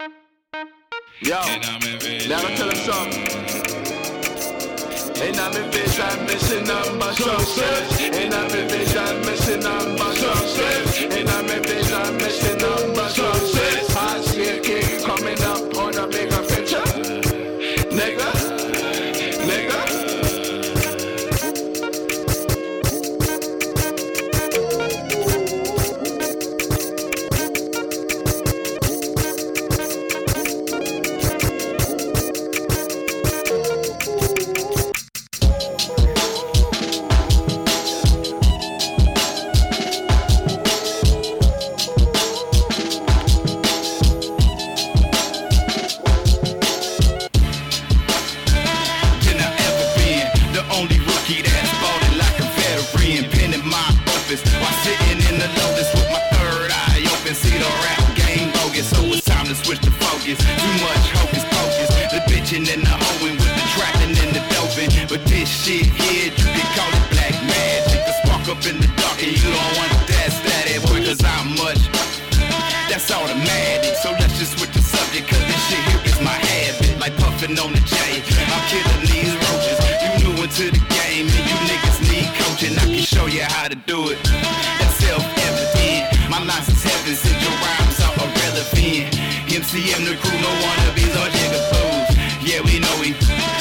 Yo, now I tell him something. Ain't I been bitch, I'm missing on my success. Ain't I been bitch, I'm missing on my success. been see the rap game bogus, so it's time to switch the focus. Too much hocus pocus, the bitching and the hoeing with the trapping and the doping. But this shit here, you can call it black magic. The spark up in the dark, and you don't want that static, boy, cause I'm much. That's automatic, so let's just switch the subject, cause this shit here is my habit. Like puffin' on the J, I'm killing these roaches. You new into the game, and you niggas need coaching. I can show you how to do it. 10. MC and the crew no wannabes or be jigger fools. Yeah, we know we.